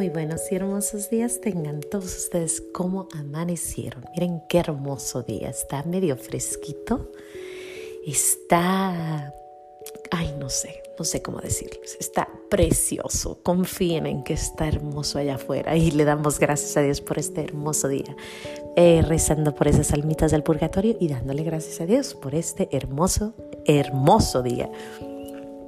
Muy buenos y hermosos días tengan todos ustedes como amanecieron. Miren qué hermoso día. Está medio fresquito. Está... Ay, no sé, no sé cómo decirles. Está precioso. Confíen en que está hermoso allá afuera y le damos gracias a Dios por este hermoso día. Eh, rezando por esas almitas del purgatorio y dándole gracias a Dios por este hermoso, hermoso día.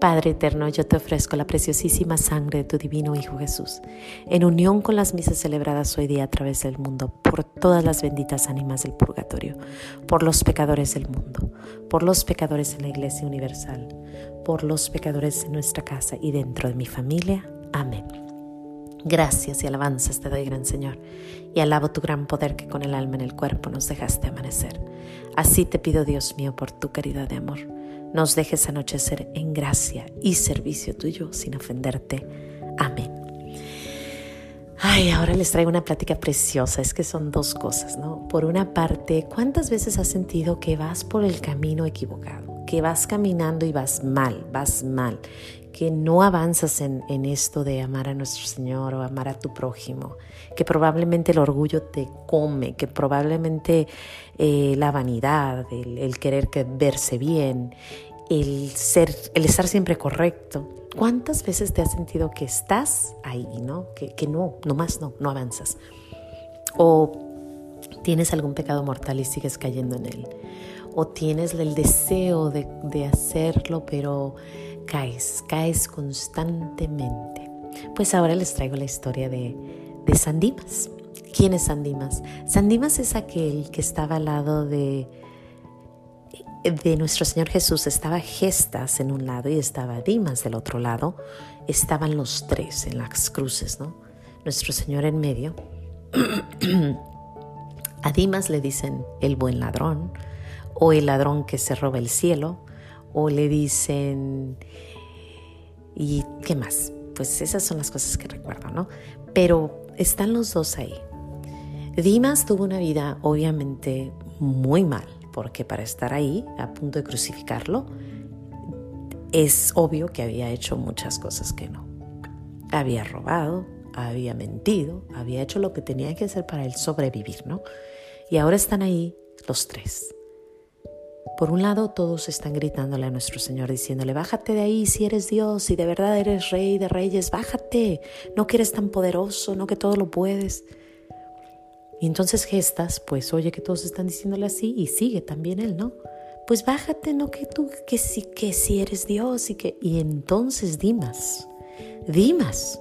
Padre eterno, yo te ofrezco la preciosísima sangre de tu divino Hijo Jesús, en unión con las misas celebradas hoy día a través del mundo, por todas las benditas ánimas del purgatorio, por los pecadores del mundo, por los pecadores en la Iglesia Universal, por los pecadores en nuestra casa y dentro de mi familia. Amén. Gracias y alabanzas te doy, gran Señor, y alabo tu gran poder que con el alma en el cuerpo nos dejaste amanecer. Así te pido, Dios mío, por tu caridad de amor nos dejes anochecer en gracia y servicio tuyo sin ofenderte. Amén. Ay, ahora les traigo una plática preciosa. Es que son dos cosas, ¿no? Por una parte, ¿cuántas veces has sentido que vas por el camino equivocado? Que vas caminando y vas mal, vas mal que no avanzas en, esto de amar a nuestro Señor o amar a tu prójimo, que probablemente el orgullo te come, que probablemente eh, la vanidad, el, querer que verse bien, el, ser, el estar siempre correcto. ¿Cuántas veces te has sentido que estás ahí, ¿no? Que, que no, nomás no, no avanzas? O tienes algún pecado mortal y sigues cayendo en él. O tienes el deseo de, de hacerlo, pero caes, caes constantemente. Pues ahora les traigo la historia de, de Sandimas. ¿Quién es Sandimas? Sandimas es aquel que estaba al lado de, de nuestro Señor Jesús. Estaba Gestas en un lado y estaba Dimas del otro lado. Estaban los tres en las cruces, ¿no? Nuestro Señor en medio. A Dimas le dicen el buen ladrón o el ladrón que se roba el cielo o le dicen, ¿y qué más? Pues esas son las cosas que recuerdo, ¿no? Pero están los dos ahí. Dimas tuvo una vida obviamente muy mal, porque para estar ahí, a punto de crucificarlo, es obvio que había hecho muchas cosas que no. Había robado, había mentido, había hecho lo que tenía que hacer para él sobrevivir, ¿no? Y ahora están ahí los tres. Por un lado, todos están gritándole a nuestro Señor, diciéndole, bájate de ahí si eres Dios, si de verdad eres rey de reyes, bájate, no que eres tan poderoso, no que todo lo puedes. Y entonces gestas, pues oye que todos están diciéndole así y sigue también él, ¿no? Pues bájate, no que tú, que sí, que si eres Dios y que... Y entonces Dimas, Dimas,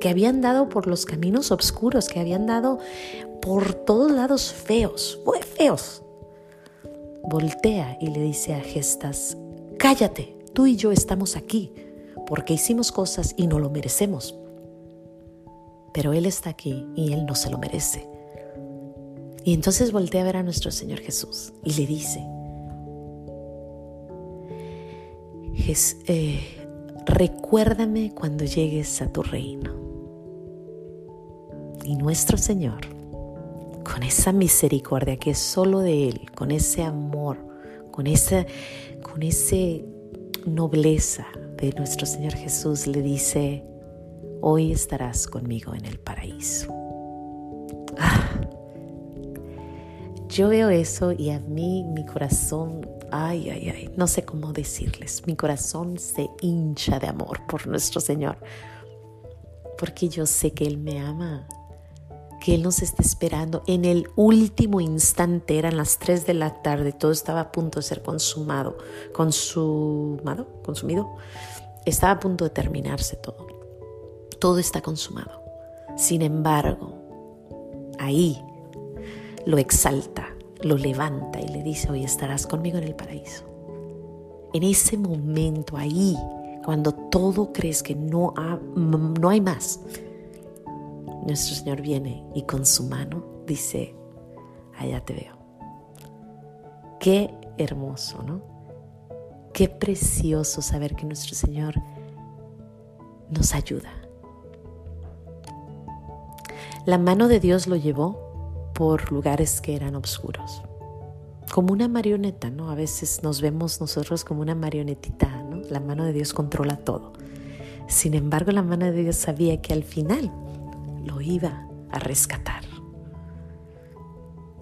que habían dado por los caminos oscuros, que habían dado por todos lados feos, feos, voltea y le dice a Gestas, cállate, tú y yo estamos aquí, porque hicimos cosas y no lo merecemos. Pero Él está aquí y Él no se lo merece. Y entonces voltea a ver a nuestro Señor Jesús y le dice, eh, recuérdame cuando llegues a tu reino. Y nuestro Señor con esa misericordia que es solo de Él, con ese amor, con esa, con ese nobleza de nuestro Señor Jesús, le dice, hoy estarás conmigo en el paraíso. Ah, yo veo eso y a mí mi corazón, ay, ay, ay, no sé cómo decirles, mi corazón se hincha de amor por nuestro Señor, porque yo sé que Él me ama que Él nos está esperando. En el último instante, eran las 3 de la tarde, todo estaba a punto de ser consumado, consumado, consumido. Estaba a punto de terminarse todo. Todo está consumado. Sin embargo, ahí lo exalta, lo levanta y le dice, hoy estarás conmigo en el paraíso. En ese momento, ahí, cuando todo crees que no, no hay más, nuestro Señor viene y con su mano dice, allá te veo. Qué hermoso, ¿no? Qué precioso saber que nuestro Señor nos ayuda. La mano de Dios lo llevó por lugares que eran oscuros, como una marioneta, ¿no? A veces nos vemos nosotros como una marionetita, ¿no? La mano de Dios controla todo. Sin embargo, la mano de Dios sabía que al final lo iba a rescatar.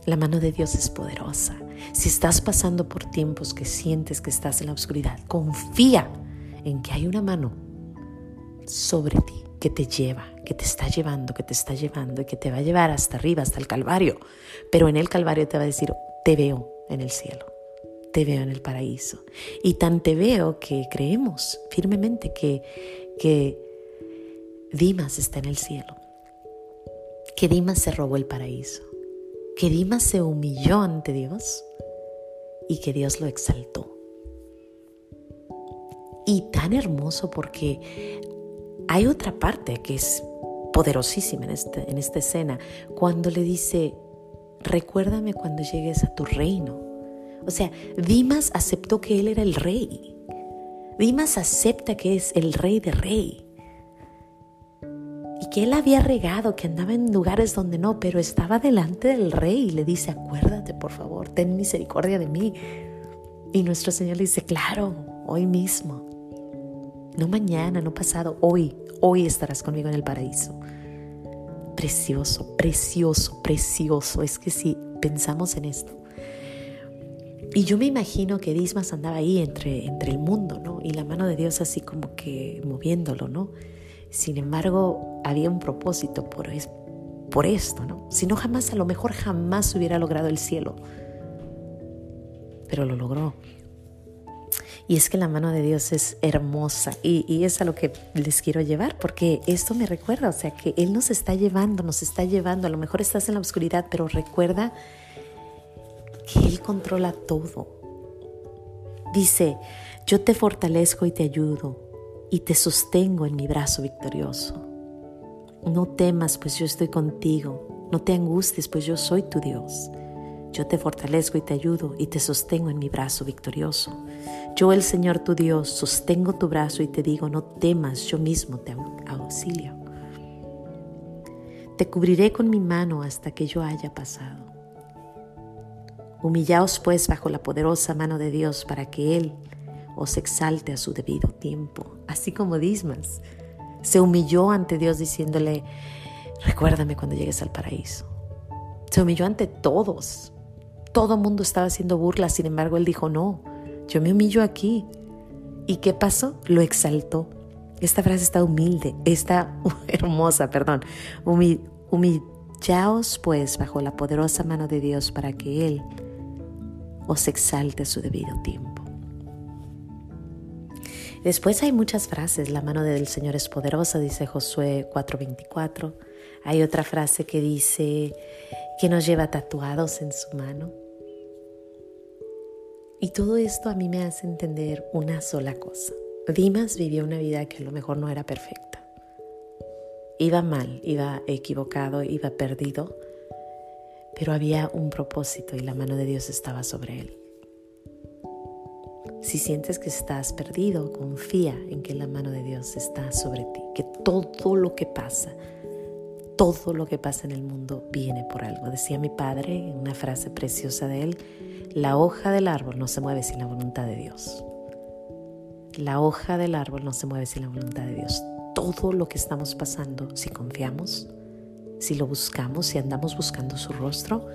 La mano de Dios es poderosa. Si estás pasando por tiempos que sientes que estás en la oscuridad, confía en que hay una mano sobre ti que te lleva, que te está llevando, que te está llevando y que te va a llevar hasta arriba, hasta el Calvario. Pero en el Calvario te va a decir, te veo en el cielo, te veo en el paraíso. Y tan te veo que creemos firmemente que, que Dimas está en el cielo, que Dimas se robó el paraíso, que Dimas se humilló ante Dios y que Dios lo exaltó. Y tan hermoso porque hay otra parte que es poderosísima en, este, en esta escena, cuando le dice, recuérdame cuando llegues a tu reino. O sea, Dimas aceptó que él era el rey. Dimas acepta que es el rey de rey. Que él había regado, que andaba en lugares donde no, pero estaba delante del rey y le dice, acuérdate por favor, ten misericordia de mí. Y nuestro Señor le dice, claro, hoy mismo. No mañana, no pasado, hoy, hoy estarás conmigo en el paraíso. Precioso, precioso, precioso. Es que si pensamos en esto. Y yo me imagino que Dismas andaba ahí entre, entre el mundo, ¿no? Y la mano de Dios así como que moviéndolo, ¿no? Sin embargo, había un propósito por, por esto, ¿no? Si no, jamás, a lo mejor jamás hubiera logrado el cielo. Pero lo logró. Y es que la mano de Dios es hermosa y, es a lo que les quiero llevar, porque esto me recuerda, o sea, que Él nos está llevando, nos está llevando, a lo mejor estás en la oscuridad, pero recuerda que Él controla todo. Dice, yo te fortalezco y te ayudo y te sostengo en mi brazo victorioso. No temas, pues yo estoy contigo. No te angusties, pues yo soy tu Dios. Yo te fortalezco y te ayudo y te sostengo en mi brazo victorioso. Yo, el Señor tu Dios, sostengo tu brazo y te digo, no temas, yo mismo te auxilio. Te cubriré con mi mano hasta que yo haya pasado. Humillaos pues bajo la poderosa mano de Dios para que Él os exalte a su debido tiempo, así como Dismas se humilló ante Dios diciéndole, recuérdame cuando llegues al paraíso. Se humilló ante todos, todo el mundo estaba haciendo burlas, sin embargo él dijo, no, yo me humillo aquí. ¿Y qué pasó? Lo exaltó. Esta frase está humilde, está hermosa, perdón. humillaos pues bajo la poderosa mano de Dios para que Él os exalte a su debido tiempo. Después hay muchas frases. La mano del Señor es poderosa, dice Josué 4:24. Hay otra frase que dice que nos lleva tatuados en su mano. Y todo esto a mí me hace entender una sola cosa. Dimas vivió una vida que a lo mejor no era perfecta. Iba mal, iba equivocado, iba perdido, pero había un propósito y la mano de Dios estaba sobre él. Si sientes que estás perdido, confía en que la mano de Dios está sobre ti, que todo lo que pasa, todo lo que pasa en el mundo viene por algo. Decía mi padre, una frase preciosa de él, la hoja del árbol no se mueve sin la voluntad de Dios. La hoja del árbol no se mueve sin la voluntad de Dios. Todo lo que estamos pasando, si confiamos, si lo buscamos, si andamos buscando su rostro,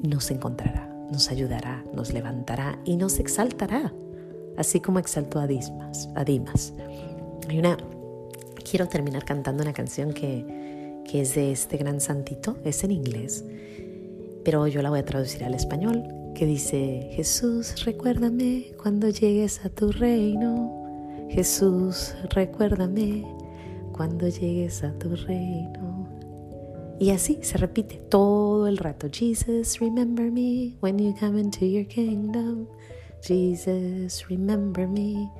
nos encontrará, nos ayudará, nos levantará y nos exaltará, así como exaltó a Dimas. A Dimas. Hay una, quiero terminar cantando una canción que, que es de este gran santito, es en inglés pero yo la voy a traducir al español, que dice, Jesús, recuérdame cuando llegues a tu reino. Jesús, recuérdame cuando llegues a tu reino. Y así se repite todo el rato. Jesus, remember me when you come into your kingdom. Jesus, remember me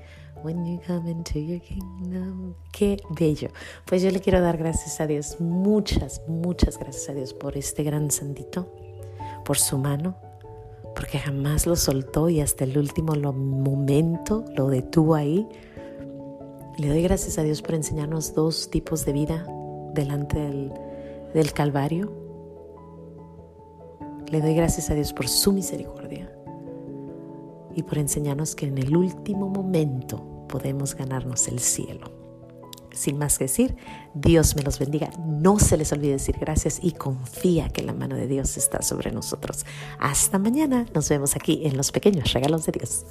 when you come into your kingdom. Qué bello. Pues yo le quiero dar gracias a Dios, muchas, muchas gracias a Dios por este gran santito por su mano, porque jamás lo soltó y hasta el último momento lo detuvo ahí. Le doy gracias a Dios por enseñarnos dos tipos de vida delante del, del Calvario. Le doy gracias a Dios por su misericordia y por enseñarnos que en el último momento podemos ganarnos el cielo. sin más que decir, Dios me los bendiga. No se les olvide decir gracias y confía que la mano de Dios está sobre nosotros. Hasta mañana. Nos vemos aquí en los pequeños regalos de Dios.